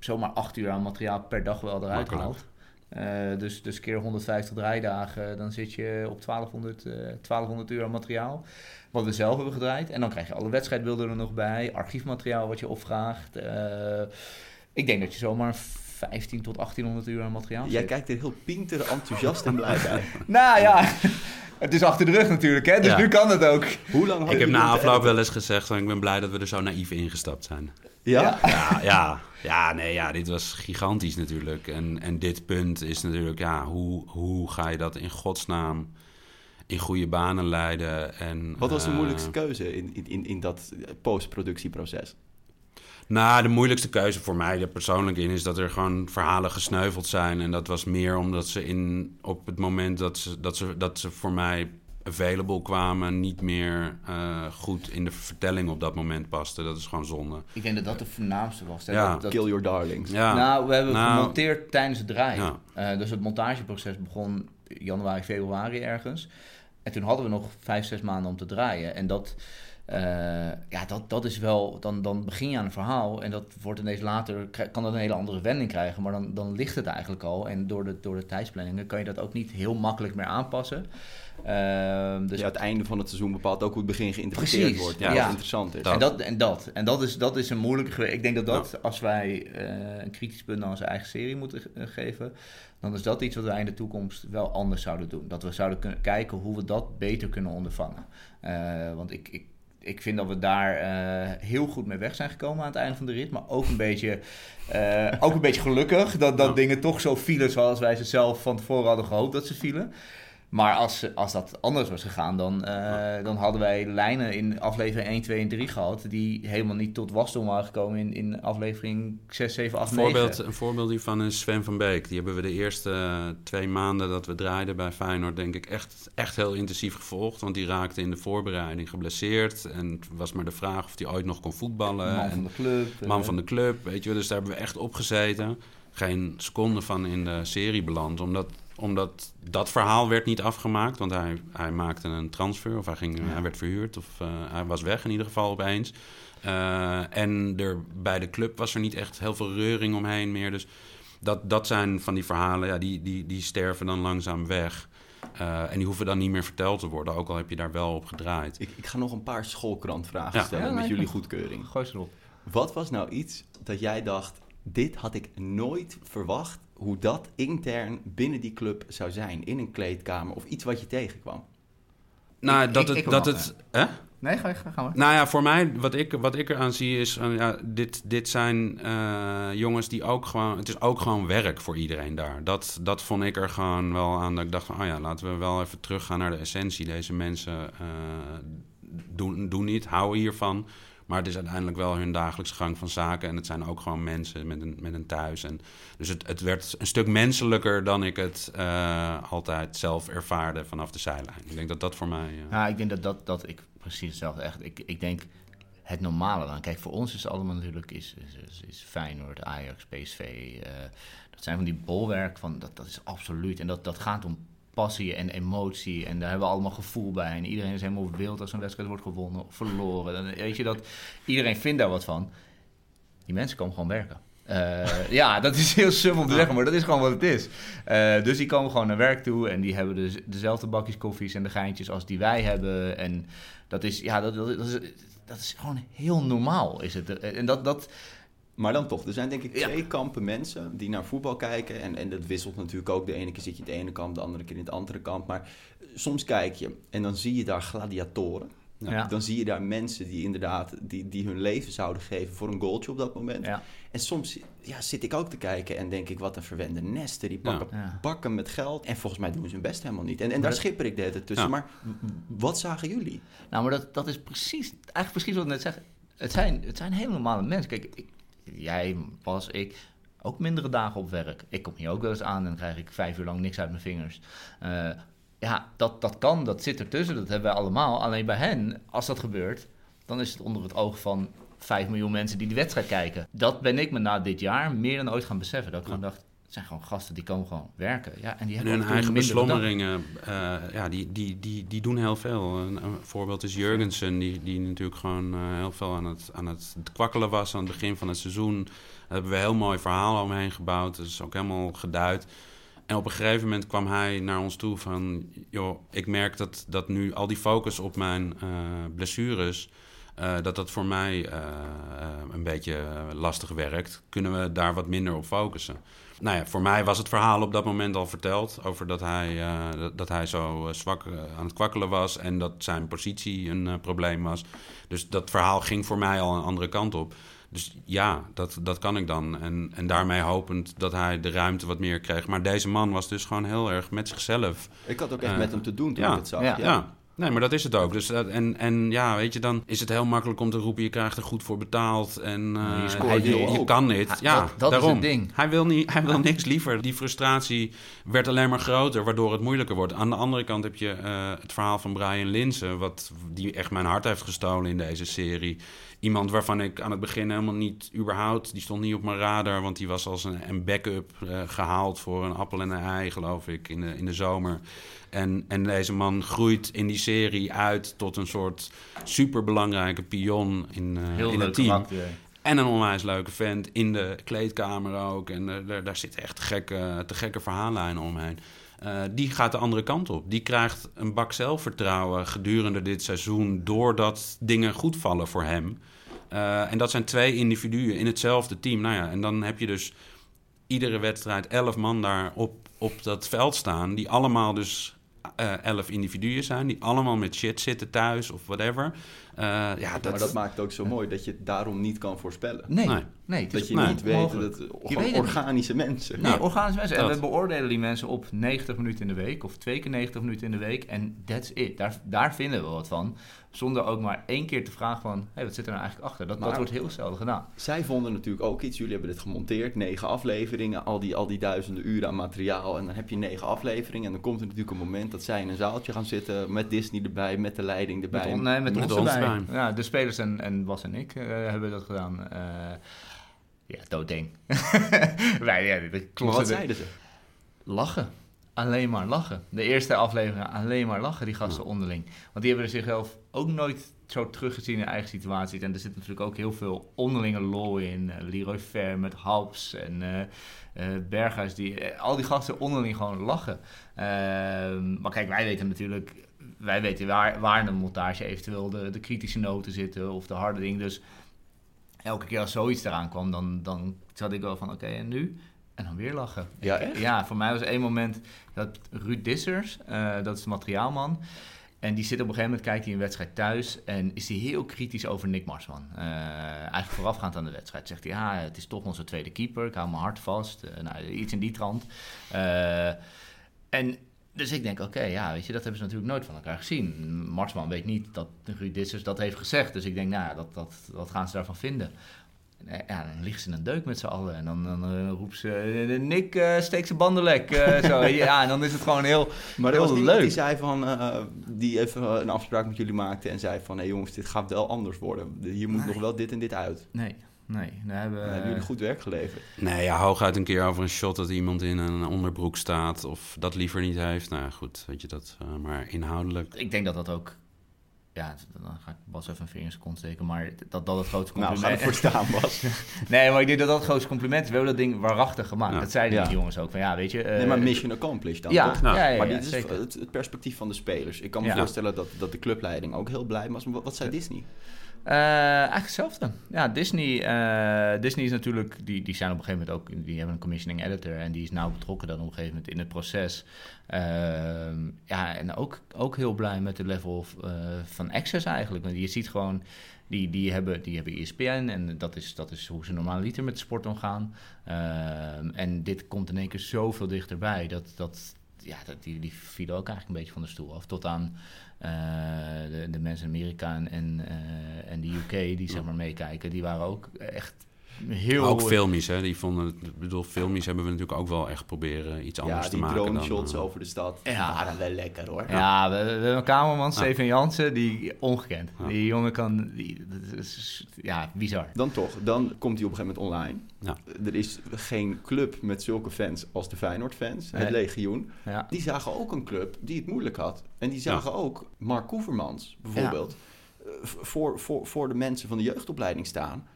zomaar acht uur aan materiaal per dag wel eruit haalt. Eh, dus, dus keer 150 draaidagen, dan zit je op 1200, eh 1200 uur aan materiaal. Wat we zelf hebben gedraaid. En dan krijg je alle wedstrijdbeelden er nog bij. Archiefmateriaal wat je opvraagt. Eh, ik denk dat je zomaar 15 tot 1800 uur aan materiaal Jij zit. kijkt er heel pinter, enthousiast en blij bij. Nou ja, het is achter de rug natuurlijk, hè? dus Ja. nu kan het ook. Hoe lang Ik heb na afloop wel eens gezegd... van, ik ben blij dat we er zo naïef ingestapt zijn. Ja? Ja, ja, ja, nee, ja, dit was gigantisch natuurlijk. En, en dit punt is natuurlijk, ja, hoe, hoe ga je dat in godsnaam in goede banen leiden? En, Wat was de eh, moeilijkste keuze in, in, in, in dat postproductieproces? Nou, de moeilijkste keuze voor mij er persoonlijk in is dat er gewoon verhalen gesneuveld zijn. En dat was meer omdat ze in, op het moment dat ze, dat ze, dat ze voor mij available kwamen, niet meer eh, goed in de vertelling op dat moment pasten. Dat is gewoon zonde. Ik denk dat dat de voornaamste was. hè, Ja. dat- dat- Kill your darlings. Ja, Nou, we hebben Nou, gemonteerd tijdens het draaien. Ja. Eh, dus het montageproces begon januari, februari ergens. En toen hadden we nog vijf, zes maanden om te draaien. En dat, eh, ja, dat, dat is wel... Dan, dan begin je aan een verhaal en dat wordt ineens later... kan dat een hele andere wending krijgen. Maar dan, dan ligt het eigenlijk al. En door de, door de tijdsplanningen kan je dat ook niet heel makkelijk meer aanpassen. Ehm, dus ja, het einde van het seizoen bepaalt ook hoe het begin geïnterpreteerd Precies, wordt. ja. Ja, Ja. Wat interessant is. Dat. En dat, en dat. En dat is, dat is een moeilijke... Ik denk dat dat, als wij eh, een kritisch punt aan onze eigen serie moeten eh, geven... dan is dat iets wat wij in de toekomst wel anders zouden doen. Dat we zouden kunnen kijken hoe we dat beter kunnen ondervangen. Eh, want ik, ik, ik vind dat we daar heel goed mee weg zijn gekomen aan het einde van de rit. Maar ook een beetje, ook een beetje gelukkig dat, dat Ja. dingen toch zo vielen zoals wij ze zelf van tevoren hadden gehoopt dat ze vielen. Maar als, als dat anders was gegaan, dan, eh, dan hadden wij lijnen in aflevering 1, 2 en 3 gehad... die helemaal niet tot wasdom waren gekomen in, in aflevering 6, 7, 8, Een 9. voorbeeld, een voorbeeld hiervan is Sven van Beek. Die hebben we de eerste eh, twee maanden dat we draaiden bij Feyenoord... denk ik echt, echt heel intensief gevolgd. Want die raakte in de voorbereiding geblesseerd. En het was maar de vraag of hij ooit nog kon voetballen. Man En- van de club. eh, man van de club, weet je wel. Dus daar hebben we echt op gezeten. Geen seconde van in de serie beland. Omdat, omdat dat verhaal werd niet afgemaakt. Want hij, hij maakte een transfer of hij, ging, hij werd verhuurd of eh, hij was weg in ieder geval opeens. Uh, en er, bij de club was er niet echt heel veel reuring omheen meer. Dus dat, dat zijn van die verhalen, ja, die, die, die sterven dan langzaam weg. Uh, en die hoeven dan niet meer verteld te worden, ook al heb je daar wel op gedraaid. Ik, ik ga nog een paar schoolkrantvragen ja. stellen ja, met jullie goedkeuring. Gooi ze erop. Wat was nou iets dat jij dacht, dit had ik nooit verwacht, hoe dat intern binnen die club zou zijn, in een kleedkamer of iets wat je tegenkwam? Nou, ik, dat ik, het. Ik dat het hè? Nee, ga, ga, ga maar. Nou ja, voor mij, wat ik, wat ik eraan zie is... Uh, ja, dit, dit zijn uh, jongens die ook gewoon... Het is ook gewoon werk voor iedereen daar. Dat, dat vond ik er gewoon wel aan. Dat ik dacht van, oh ja, laten we wel even teruggaan naar de essentie. Deze mensen uh, doen, doen niet, houden hiervan. Maar het is uiteindelijk wel hun dagelijkse gang van zaken. En het zijn ook gewoon mensen met een, met een thuis. En dus het, het werd een stuk menselijker dan ik het uh, altijd zelf ervaarde vanaf de zijlijn. Ik denk dat dat voor mij. Uh... Ja, ik denk dat, dat, dat ik precies hetzelfde. Echt, ik, ik denk het normale dan. Kijk, voor ons is allemaal natuurlijk is, is, is Feyenoord, Ajax, PSV. Uh, dat zijn van die bolwerk van dat, dat is absoluut. En dat, dat gaat om passie en emotie. En daar hebben we allemaal gevoel bij. En iedereen is helemaal wild als een wedstrijd wordt gewonnen of verloren. Dan weet je dat iedereen vindt daar wat van. Die mensen komen gewoon werken. Uh, ja, dat is heel suf om te zeggen, maar dat is gewoon wat het is. Uh, dus die komen gewoon naar werk toe en die hebben dus dezelfde bakjes koffies en de geintjes als die wij hebben. En dat is, ja, dat, dat, dat, is, dat is gewoon heel normaal, is het. En dat, dat, maar dan toch, er zijn denk ik twee ja. kampen mensen die naar voetbal kijken. En, en dat wisselt natuurlijk ook. De ene keer zit je in de ene kamp, de andere keer in het andere kamp. Maar soms kijk je en dan zie je daar gladiatoren. Ja. Dan zie je daar mensen die inderdaad die, die hun leven zouden geven voor een goaltje op dat moment. Ja. En soms ja, zit ik ook te kijken en denk ik, wat een verwende nesten. Die pakken Ja. bakken met geld. En volgens mij doen ze hun best helemaal niet. En, en daar dat- schipper ik de hele tussen. Maar wat zagen jullie? Nou, maar dat, dat is precies, eigenlijk precies wat ik net zeg. Het zijn, het zijn hele normale mensen. Kijk, ik, jij, Bas, ik, ook mindere dagen op werk. Ik kom hier ook wel eens aan en dan krijg ik vijf uur lang niks uit mijn vingers. Eh, ja, dat, dat kan, dat zit ertussen, dat hebben wij allemaal. Alleen bij hen, als dat gebeurt, dan is het onder het oog van 5 miljoen mensen die die wedstrijd kijken. Dat ben ik me na dit jaar meer dan ooit gaan beseffen. Dat ik gewoon dacht, het zijn gewoon gasten die komen gewoon werken. Ja, en die En hebben hun eigen beslommeringen, eh, ja, die, die, die, die doen heel veel. Een, een voorbeeld is Jurgensen, die, die natuurlijk gewoon eh, heel veel aan het, aan het kwakkelen was aan het begin van het seizoen. Daar hebben we een heel mooi verhaal omheen gebouwd. Dat is ook helemaal geduid. En op een gegeven moment kwam hij naar ons toe van... joh, ik merk dat, dat nu al die focus op mijn eh, blessures... eh, dat dat voor mij eh, eh, een beetje lastig werkt. Kunnen we daar wat minder op focussen? Nou ja, voor mij was het verhaal op dat moment al verteld... over dat hij, eh, dat, hij zo zwak aan het kwakkelen was... en dat zijn positie een probleem was. Dus dat verhaal ging voor mij al een andere kant op. Dus ja, dat, dat kan ik dan. En, en daarmee hopend dat hij de ruimte wat meer kreeg. Maar deze man was dus gewoon heel erg met zichzelf. Ik had ook echt met hem te doen toen ja, ik het zag. ja. Ja. Nee, maar dat is het ook. Dus, dat- en, en ja, weet je, dan is het heel makkelijk om te roepen... je krijgt er goed voor betaald en eh, je hij- je, kan dit. Ja, dat- is het ding. Hij wil, niet, hij wil niks liever. Die frustratie werd alleen maar groter, waardoor het moeilijker wordt. Aan de andere kant heb je eh, het verhaal van Brian Linsen... Wat, die echt mijn hart heeft gestolen in deze serie. Iemand waarvan ik aan het begin helemaal niet überhaupt... die stond niet op mijn radar, want die was als een, een backup eh, gehaald... voor een appel en een ei, geloof ik, in de, in de zomer. En, en deze man groeit in die serie uit tot een soort superbelangrijke pion in, Heel in het team. karakter. En een onwijs leuke vent in de kleedkamer ook. En eh, daar, daar zitten echt gekke, te gekke verhaallijnen omheen. Eh, die gaat de andere kant op. Die krijgt een bak zelfvertrouwen gedurende dit seizoen... doordat dingen goed vallen voor hem. En dat zijn twee individuen in hetzelfde team. Nou ja, en dan heb je dus iedere wedstrijd elf man daar op, op dat veld staan... die allemaal dus eh, elf individuen zijn... die allemaal met shit zitten thuis of whatever. Eh, ja, dat, Maar dat maakt het ook zo mooi dat je het daarom niet kan voorspellen. Nee, Nee. nee. het is Dat je Nee. niet weet dat Je gewoon weet het organische mensen. Nee, Nou, organische mensen. En dat. we beoordelen die mensen op 90 minuten in de week of twee keer 90 minuten in de week. En that's it. Daar, daar vinden we wat van. Zonder ook maar één keer te vragen van, hé, wat zit er nou eigenlijk achter? Dat, dat wordt heel zelden gedaan. Zij vonden natuurlijk ook iets. Jullie hebben dit gemonteerd. Negen afleveringen. Al die, al die duizenden uren aan materiaal. En dan heb je negen afleveringen. En dan komt er natuurlijk een moment dat zij in een zaaltje gaan zitten. Met Disney erbij. Met de leiding Met, erbij. on- nee, met, Met ons ons erbij. erbij. Ja, de spelers en, en Bas en ik eh, hebben dat gedaan. Eh, Ja, doodeng. Wij, ja, Maar wat de- zeiden ze? Lachen. Alleen maar lachen. De eerste aflevering alleen maar lachen, die gasten onderling. Want die hebben zichzelf ook nooit zo teruggezien in eigen situaties. En er zit natuurlijk ook heel veel onderlinge lol in. Eh, Leroy Fair met Halps en eh, Berghuis. Die, al die gasten onderling gewoon lachen. Ehm, maar kijk, wij weten natuurlijk... Wij weten waar, waar in de montage eventueel de, de kritische noten zitten of de harde dingen. Dus elke keer als zoiets eraan kwam, dan, dan zat ik wel van oké, en nu? En dan weer lachen. Ja, echt? Ja, voor mij was één moment dat Ruud Dissers, eh, dat is de materiaalman... En die zit op een gegeven moment, kijkt hij een wedstrijd thuis en is hij heel kritisch over Nick Marsman. Eh, eigenlijk voorafgaand aan de wedstrijd zegt hij, ja, het is toch onze tweede keeper, ik hou mijn hart vast. Eh, nou, iets in die trant. En dus ik denk, oké, ja, weet je, dat hebben ze natuurlijk nooit van elkaar gezien. Marsman weet niet dat Ruud Dissers dat heeft gezegd. Dus ik denk, nou ja, dat, dat, wat gaan ze daarvan vinden? Eh, Ja, dan ligt ze in een deuk met z'n allen. En dan, dan eh, roept ze, eh, Nick, eh steek zijn bandenlek. eh, zo. Ja, en dan is het gewoon heel, Maar heel leuk. die zei van, eh, die even een afspraak met jullie maakte en zei van, hé jongens, dit gaat wel anders worden. Hier moet nog wel dit en dit uit. Nee, nee. Daar hebben, Dan hebben jullie goed werk geleverd. Nee, ja, hooguit een keer over een shot dat iemand in een onderbroek staat of dat liever niet heeft. Nou ja, goed, weet je dat. eh, maar inhoudelijk. Ik denk dat dat ook... Ja, dan ga ik Bas even een vinger in zijn kont steken. Maar dat dat het grootste Nou, compliment... ga ervoor staan, Bas. nee, maar ik denk dat dat het grootste compliment is. We hebben dat ding waarachtig gemaakt. Ja. Dat zeiden Ja. die jongens ook. Van ja, weet je... eh, nee, maar mission accomplished dan, ja, toch? ja, Nou, ja, maar ja, dit is zeker. het, het perspectief van de spelers. Ik kan me Ja. voorstellen dat, dat de clubleiding ook heel blij was. Maar wat, wat zei Disney? Eh, eigenlijk hetzelfde. Ja, Disney, eh, Disney is natuurlijk, die, die zijn op een gegeven moment ook, die hebben een commissioning editor en die is nauw betrokken dan op een gegeven moment in het proces. Ehm, ja, en ook, ook heel blij met de level of, eh, van access eigenlijk. Want je ziet gewoon, die, die, hebben, die hebben ESPN en dat is, dat is hoe ze normaal liter met sport omgaan. Ehm, en dit komt in één keer zoveel dichterbij dat, dat ja, dat, die, die vielen ook eigenlijk een beetje van de stoel af. Tot aan eh, de, de mensen in Amerika en, en, eh, en de UK die zeg maar meekijken, die waren ook echt heel... Ook filmies, hè? Die vonden het, ik bedoel, filmies hebben we natuurlijk ook wel echt proberen iets anders Ja, te die maken. drone dan, shots eh, over de stad. Ja. waren wel lekker hoor. Ja, we, we hebben een kamerman, Steven Jansen, die ongekend. Ja. Die jongen kan, die, dat is, ja, bizar. Dan toch, dan komt hij op een gegeven moment online. Ja. Er is geen club met zulke fans als de Feyenoord-fans, het. Legioen. Ja. Die zagen ook een club die het moeilijk had. En die zagen ook Mark Koevermans bijvoorbeeld eh, voor, voor, voor de mensen van de jeugdopleiding staan.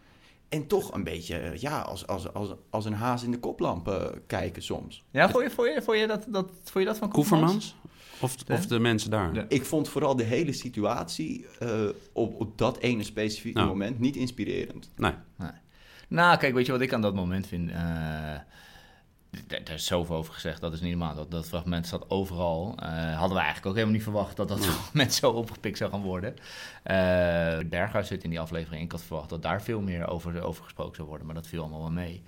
En toch een beetje eh, ja, als, als, als, als een haas in de koplamp eh, kijken soms. Ja, vond je, vond je, vond je, dat, dat, vond je dat van Koevermans? Of, De- of de mensen daar? De- Ik vond vooral de hele situatie eh, op, op dat ene specifieke Ja. moment niet inspirerend. Nee. Nou, kijk, weet je wat ik aan dat moment vind? Eh, Daar is zoveel over gezegd, dat is niet normaal. Dat, dat fragment staat overal. Eh, hadden we eigenlijk ook helemaal niet verwacht dat dat fragment zo opgepikt zou gaan worden. Eh Berghuis zit in die aflevering. Ik had verwacht dat daar veel meer over, over gesproken zou worden, maar dat viel allemaal wel mee.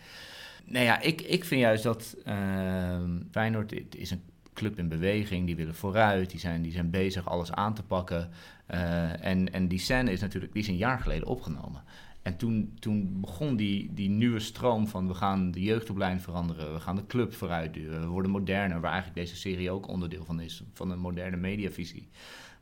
Nou ja, ik, ik vind juist dat ehm Feyenoord is een club in beweging. Die willen vooruit, die zijn, die zijn bezig alles aan te pakken. Eh, en, en die scène is natuurlijk, die is een jaar geleden opgenomen. En toen, toen begon die, die nieuwe stroom van we gaan de jeugdopleiding veranderen, we gaan de club vooruit duwen, we worden moderner, waar eigenlijk deze serie ook onderdeel van is, van een moderne mediavisie.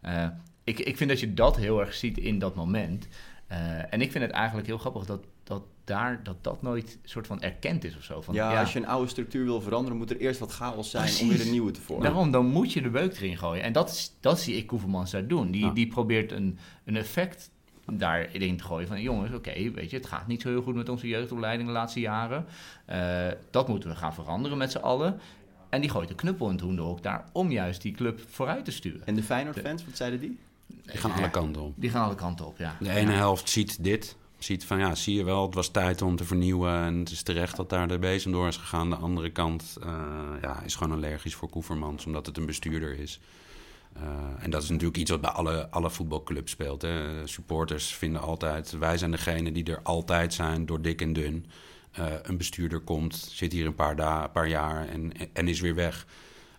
Eh, ik, ik vind dat je dat heel erg ziet in dat moment. Eh, en ik vind het eigenlijk heel grappig dat, dat daar dat, dat nooit soort van erkend is of zo. Van, Ja, als je een oude structuur wil veranderen, moet er eerst wat chaos zijn om weer een nieuwe te vormen. Daarom, dan moet je de beuk erin gooien. En dat, is, dat zie ik Koevermans daar doen. Die, Ja. die probeert een, een effect daarin te gooien van... jongens, oké, weet je, het gaat niet zo heel goed met onze jeugdopleiding de laatste jaren. Eh, dat moeten we gaan veranderen met z'n allen. En die gooit de knuppel in het hoenderhok daar... om juist die club vooruit te sturen. En de Feyenoord-fans, wat zeiden die? Die gaan Ja, alle kanten op. Die gaan alle kanten op, ja. De ene Ja. helft ziet dit. Ziet van ja, zie je wel, het was tijd om te vernieuwen. En het is terecht dat daar de bezem door is gegaan. De andere kant eh, ja, is gewoon allergisch voor Koevermans, omdat het een bestuurder is. Eh, en dat is natuurlijk iets wat bij alle, alle voetbalclubs speelt. Hè. Supporters vinden altijd, wij zijn degene die er altijd zijn, door dik en dun. Eh, een bestuurder komt, zit hier een paar, da- paar jaar en, en is weer weg.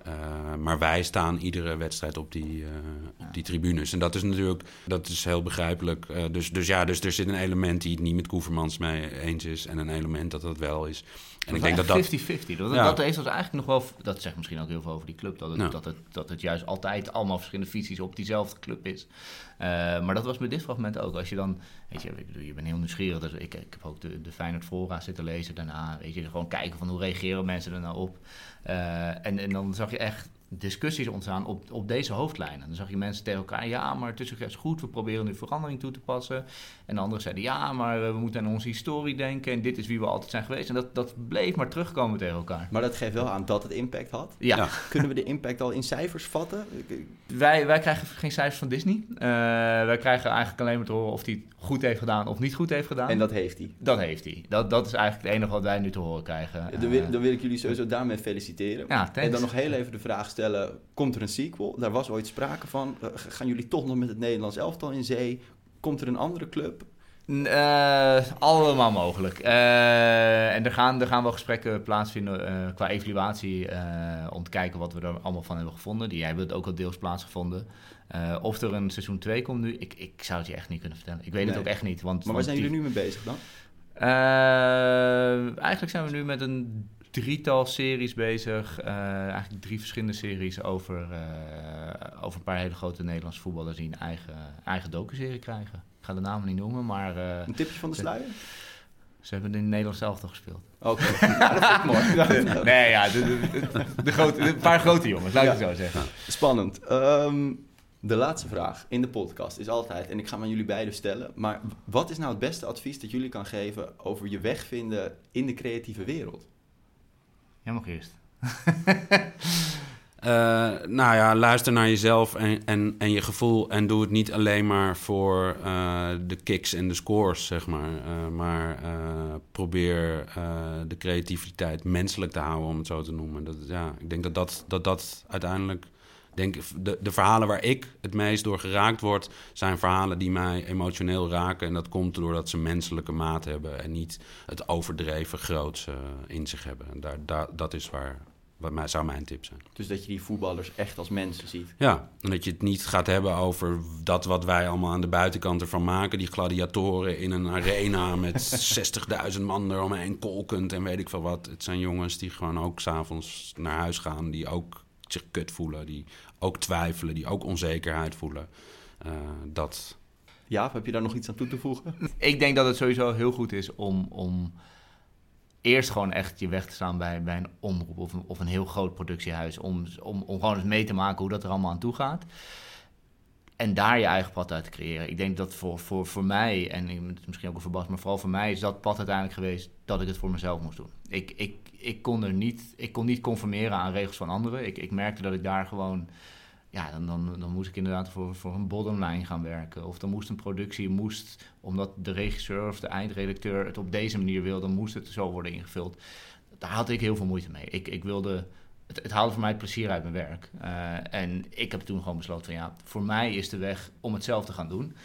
Eh, maar wij staan iedere wedstrijd op die, eh, op die tribunes. En dat is natuurlijk dat is heel begrijpelijk. Eh, dus, dus ja, dus er zit een element die het niet met Koevermans mee eens is. En een element dat dat wel is. En ik denk dat dat... 50-50. Dat, Ja. dat heeft dus eigenlijk nog wel... Dat zegt misschien ook heel veel over die club. Dat het, Ja. dat het, dat het juist altijd allemaal verschillende visies op diezelfde club is. Eh, maar dat was met dit fragment ook. Als je dan, weet je, je bent heel nieuwsgierig. Dus ik, ik heb ook de, de Feyenoord Fora zitten lezen daarna. Weet je, gewoon kijken van hoe reageren mensen er nou op. Eh, en, en dan zag je echt discussies ontstaan op, op deze hoofdlijnen. Dan zag je mensen tegen elkaar, ja, maar het is goed, we proberen nu verandering toe te passen. En de anderen zeiden, ja, maar we moeten aan onze historie denken en dit is wie we altijd zijn geweest. En dat, dat bleef maar terugkomen tegen elkaar. Maar dat geeft wel aan dat het impact had. Ja. Ja. Kunnen we de impact al in cijfers vatten? Wij, wij krijgen geen cijfers van Disney. Eh, wij krijgen eigenlijk alleen maar te horen of het goed heeft gedaan of niet goed heeft gedaan. En dat heeft hij. Dat heeft hij. Dat, dat is eigenlijk het enige wat wij nu te horen krijgen. Dan wil, Eh, dan wil ik jullie sowieso daarmee feliciteren. ja. En dan nog heel even de vraag stellen: komt er een sequel? Daar was ooit sprake van. Eh, Gaan jullie toch nog met het Nederlands elftal in zee? Komt er een andere club? Eh, allemaal mogelijk. En er gaan, er gaan wel gesprekken plaatsvinden qua evaluatie om te kijken wat we er allemaal van hebben gevonden. Die hebben het ook al deels plaatsgevonden. Eh, of er een seizoen 2 komt nu, ik, ik zou het je echt niet kunnen vertellen. Ik weet het ook echt niet. Want, Maar waar want zijn die- jullie nu mee bezig dan? Eh, eigenlijk zijn we nu met een drietal series bezig. Eh, eigenlijk drie verschillende series over, eh, over een paar hele grote Nederlandse voetballers die een eigen, eigen docuserie krijgen. Ik ga de namen niet noemen, maar eh, Een tipje van de sluier? ze hebben in Nederland zelf toch gespeeld. Oké, ja, dat vind ik mooi. nee, ja, de, de, de, de grote, de paar grote jongens, laat ik Ja. het zo zeggen. Spannend. Ehm, de laatste vraag in de podcast is altijd, en ik ga hem aan jullie beiden stellen, maar wat is nou het beste advies dat jullie kan geven over je weg vinden in de creatieve wereld? Jij mag eerst. Eh, nou ja, luister naar jezelf en, en, en je gevoel. En doe het niet alleen maar voor eh, de kicks en de scores, zeg maar. Eh, maar eh, probeer eh, de creativiteit menselijk te houden, om het zo te noemen. Dat, ja, ik denk dat dat, dat, dat uiteindelijk... Denk, de, de verhalen waar ik het meest door geraakt word... zijn verhalen die mij emotioneel raken. En dat komt doordat ze menselijke maat hebben... en niet het overdreven groots eh, in zich hebben. En daar, daar, dat is waar, wat mij, zou mijn tip zijn. Dus dat je die voetballers echt als mensen ziet. Ja, en dat je het niet gaat hebben over dat wat wij allemaal aan de buitenkant ervan maken. Die gladiatoren in een arena met 60.000 man eromheen kolkend en weet ik veel wat. Het zijn jongens die gewoon ook s'avonds naar huis gaan. Die ook zich kut voelen, die ook twijfelen, die ook onzekerheid voelen. Eh, dat, Ja, heb je daar nog iets aan toe te voegen? Ik denk dat het sowieso heel goed is om, om eerst gewoon echt je weg te staan bij, bij een omroep of een, of een heel groot productiehuis. Om, om, om gewoon eens mee te maken hoe dat er allemaal aan toe gaat. En daar je eigen pad uit te creëren. Ik denk dat voor, voor, voor mij, en ik- het is misschien ook een verbas, maar vooral voor mij is dat pad uiteindelijk geweest dat ik het voor mezelf moest doen. Ik, ik, ik, kon, er niet, ik kon niet conformeren aan regels van anderen. Ik, ik merkte dat ik daar gewoon ja, dan, dan, dan moest ik inderdaad voor, voor een bottomline gaan werken. Of dan moest een productie, moest, omdat de regisseur of de eindredacteur het op deze manier wil, dan moest het zo worden ingevuld. Daar had ik heel veel moeite mee. Ik, ik wilde, het, het haalde voor mij plezier uit mijn werk. Eh, en ik heb toen gewoon besloten ja, voor mij is de weg om het zelf te gaan doen.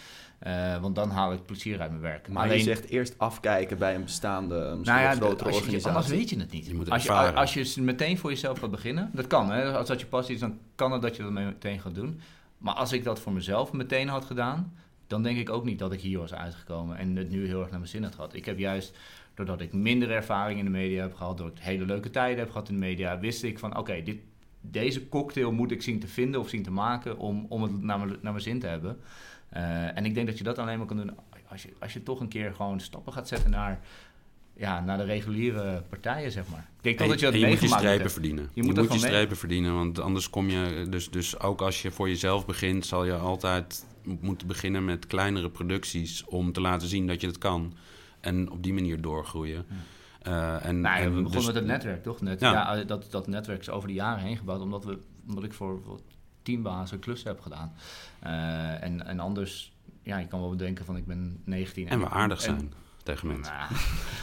Eh, want dan haal ik plezier uit mijn werk. Maar je zegt eerst afkijken bij een bestaande, misschien nou ja, grotere als je, organisatie. anders weet je het niet. Je moet als, je, als je meteen voor jezelf gaat beginnen, dat kan. Hè? Als dat je passie is, dan kan het dat je dat meteen gaat doen. Maar als ik dat voor mezelf meteen had gedaan, dan denk ik ook niet dat ik hier was uitgekomen en het nu heel erg naar mijn zin had gehad. Ik heb juist, doordat ik minder ervaring in de media heb gehad, door ik hele leuke tijden heb gehad in de media, wist ik van oké, dit deze cocktail moet ik zien te vinden of zien te maken om, om het naar mijn, naar mijn zin te hebben. Uh, en ik denk dat je dat alleen maar kan doen als je, als je toch een keer gewoon stappen gaat zetten naar, ja, naar de reguliere partijen, zeg maar. Ik denk en, dat je dat en je moet je strepen hebt. verdienen. Je Je, moet je strepen verdienen, want anders kom je... Dus, dus ook als je voor jezelf begint, zal je altijd moeten beginnen met kleinere producties... om te laten zien dat je het kan. En op die manier doorgroeien. Uh, en, nou, ja, we en begonnen dus, met het netwerk, toch? Net, Ja. ja. dat, dat netwerk is over de jaren heen gebouwd, omdat, we, omdat ik voor, voor teambaas een klus heb gedaan. Uh, en, en anders, ja, je kan wel bedenken van ik ben 19. En we aardig en- zijn tegen mensen. Nou,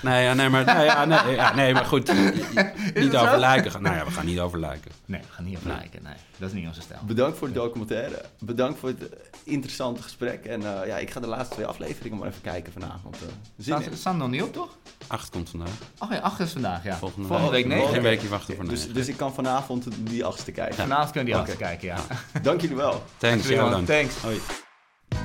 Nee, ja, nee, maar, nee, ja, nee, ja, nee, maar goed. Niet zo? over lijken. gaan. Nou ja, we gaan niet over lijken. nee, we gaan niet op lijken. Nee, dat is niet onze stijl. Bedankt voor de documentaire. Bedankt voor het eh, interessante gesprek. En eh, ja, ik ga de laatste twee afleveringen maar even kijken vanavond. eh zin Staan, in. staan er nog niet op, toch? Acht komt vandaag. Oh ja, acht is vandaag, ja. Volgende, Volgende week negen. Nog een weekje wachten voor Dus, negen. dus ik kan vanavond die achtste kijken. Vanavond kunnen die achter kijken, ja. Dank jullie wel. Thanks, dan. Thanks. Hoi.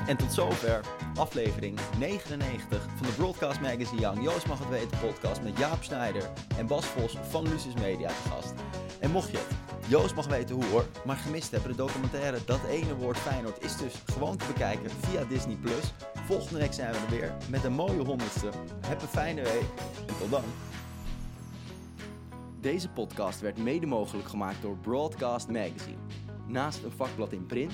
En tot zover aflevering 99 van de Broadcast Magazine Young. Joost mag het weten podcast met Jaap Snijder en Bas Vos van Lucis Media te gast. En mocht je het Joost mag weten hoe hoor, maar gemist hebben de documentaire Dat ene woord Feyenoord is dus gewoon te bekijken via Disney+. Volgende week zijn we er weer met een mooie honderdste. Heb een fijne week en tot dan. Deze podcast werd mede mogelijk gemaakt door Broadcast Magazine. Naast een vakblad in print,